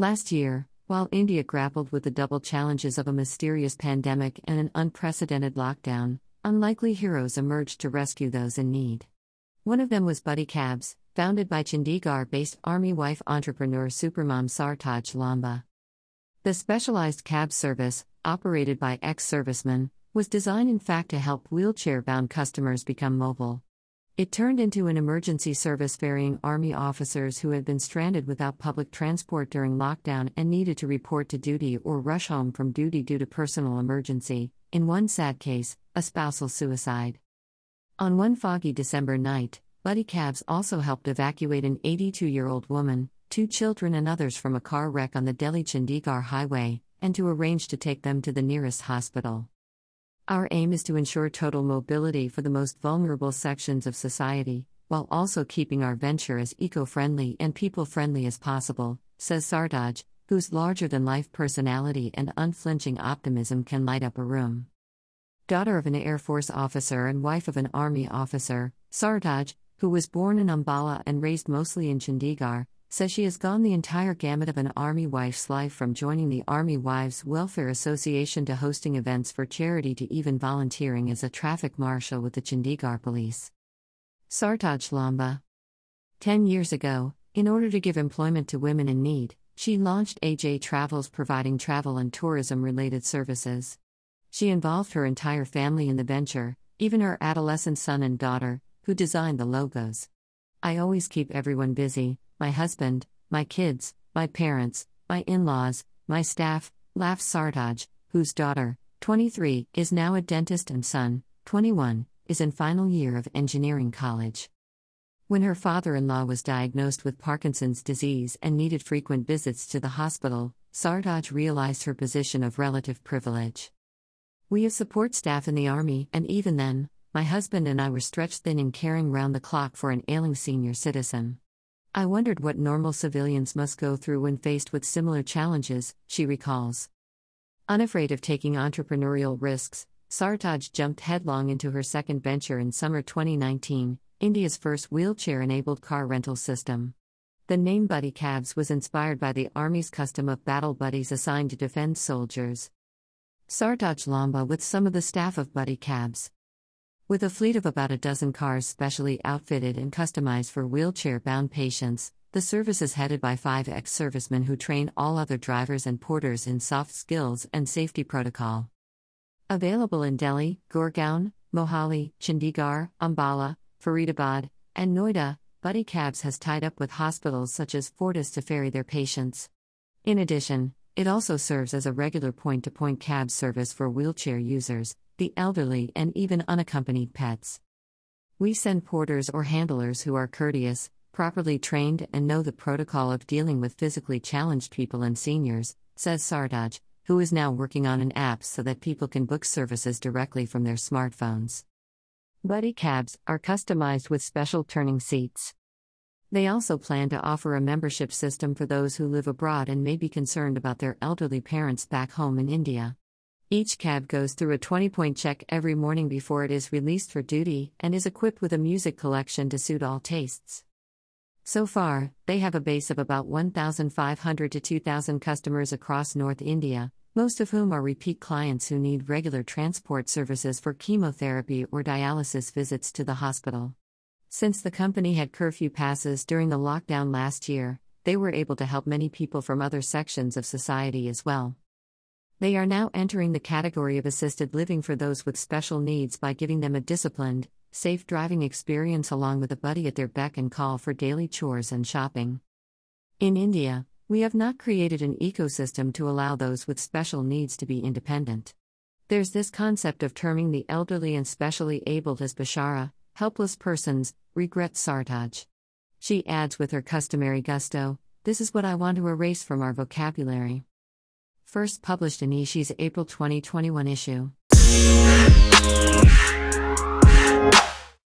Last year, while India grappled with the double challenges of a mysterious pandemic and an unprecedented lockdown, unlikely heroes emerged to rescue those in need. One of them was Buddy Cabs, founded by Chandigarh based army wife entrepreneur supermom Sartaj Lamba. The specialized cab service, operated by ex servicemen, was designed in fact to help wheelchair bound customers become mobile. It turned into an emergency service ferrying Army officers who had been stranded without public transport during lockdown and needed to report to duty or rush home from duty due to personal emergency, in one sad case, a spousal suicide. On one foggy December night, Buddy Cabs also helped evacuate an 82 year old woman, two children, and others from a car wreck on the Delhi Chandigarh highway, and to arrange to take them to the nearest hospital. Our aim is to ensure total mobility for the most vulnerable sections of society, while also keeping our venture as eco friendly and people friendly as possible, says Sartaj, whose larger than life personality and unflinching optimism can light up a room. Daughter of an Air Force officer and wife of an Army officer, Sartaj, who was born in Ambala and raised mostly in Chandigarh, says she has gone the entire gamut of an Army wife's life from joining the Army Wives Welfare Association to hosting events for charity to even volunteering as a traffic marshal with the Chandigarh police. Sartaj Lamba. Ten years ago, in order to give employment to women in need, she launched AJ Travels providing travel and tourism related services. She involved her entire family in the venture, even her adolescent son and daughter, who designed the logos. I always keep everyone busy, my husband, my kids, my parents, my in laws, my staff, laughs Sartaj, whose daughter, 23, is now a dentist and son, 21, is in final year of engineering college. When her father in law was diagnosed with Parkinson's disease and needed frequent visits to the hospital, Sartaj realized her position of relative privilege. We have support staff in the Army, and even then, my husband and I were stretched thin in caring round the clock for an ailing senior citizen. I wondered what normal civilians must go through when faced with similar challenges, she recalls. Unafraid of taking entrepreneurial risks, Sartaj jumped headlong into her second venture in summer 2019, India's first wheelchair enabled car rental system. The name Buddy Cabs was inspired by the Army's custom of battle buddies assigned to defend soldiers. Sartaj Lamba with some of the staff of Buddy Cabs. With a fleet of about a dozen cars specially outfitted and customized for wheelchair bound patients, the service is headed by five ex servicemen who train all other drivers and porters in soft skills and safety protocol. Available in Delhi, Gurgaon, Mohali, Chandigarh, Ambala, Faridabad, and Noida, Buddy Cabs has tied up with hospitals such as Fortis to ferry their patients. In addition, it also serves as a regular point to point cab service for wheelchair users, the elderly, and even unaccompanied pets. We send porters or handlers who are courteous, properly trained, and know the protocol of dealing with physically challenged people and seniors, says Sartaj, who is now working on an app so that people can book services directly from their smartphones. Buddy cabs are customized with special turning seats. They also plan to offer a membership system for those who live abroad and may be concerned about their elderly parents back home in India. Each cab goes through a 20 point check every morning before it is released for duty and is equipped with a music collection to suit all tastes. So far, they have a base of about 1,500 to 2,000 customers across North India, most of whom are repeat clients who need regular transport services for chemotherapy or dialysis visits to the hospital. Since the company had curfew passes during the lockdown last year, they were able to help many people from other sections of society as well. They are now entering the category of assisted living for those with special needs by giving them a disciplined, safe driving experience along with a buddy at their beck and call for daily chores and shopping. In India, we have not created an ecosystem to allow those with special needs to be independent. There's this concept of terming the elderly and specially abled as bashara, helpless persons, regrets Sartaj. She adds with her customary gusto, This is what I want to erase from our vocabulary first published in eShe's April 2021 issue.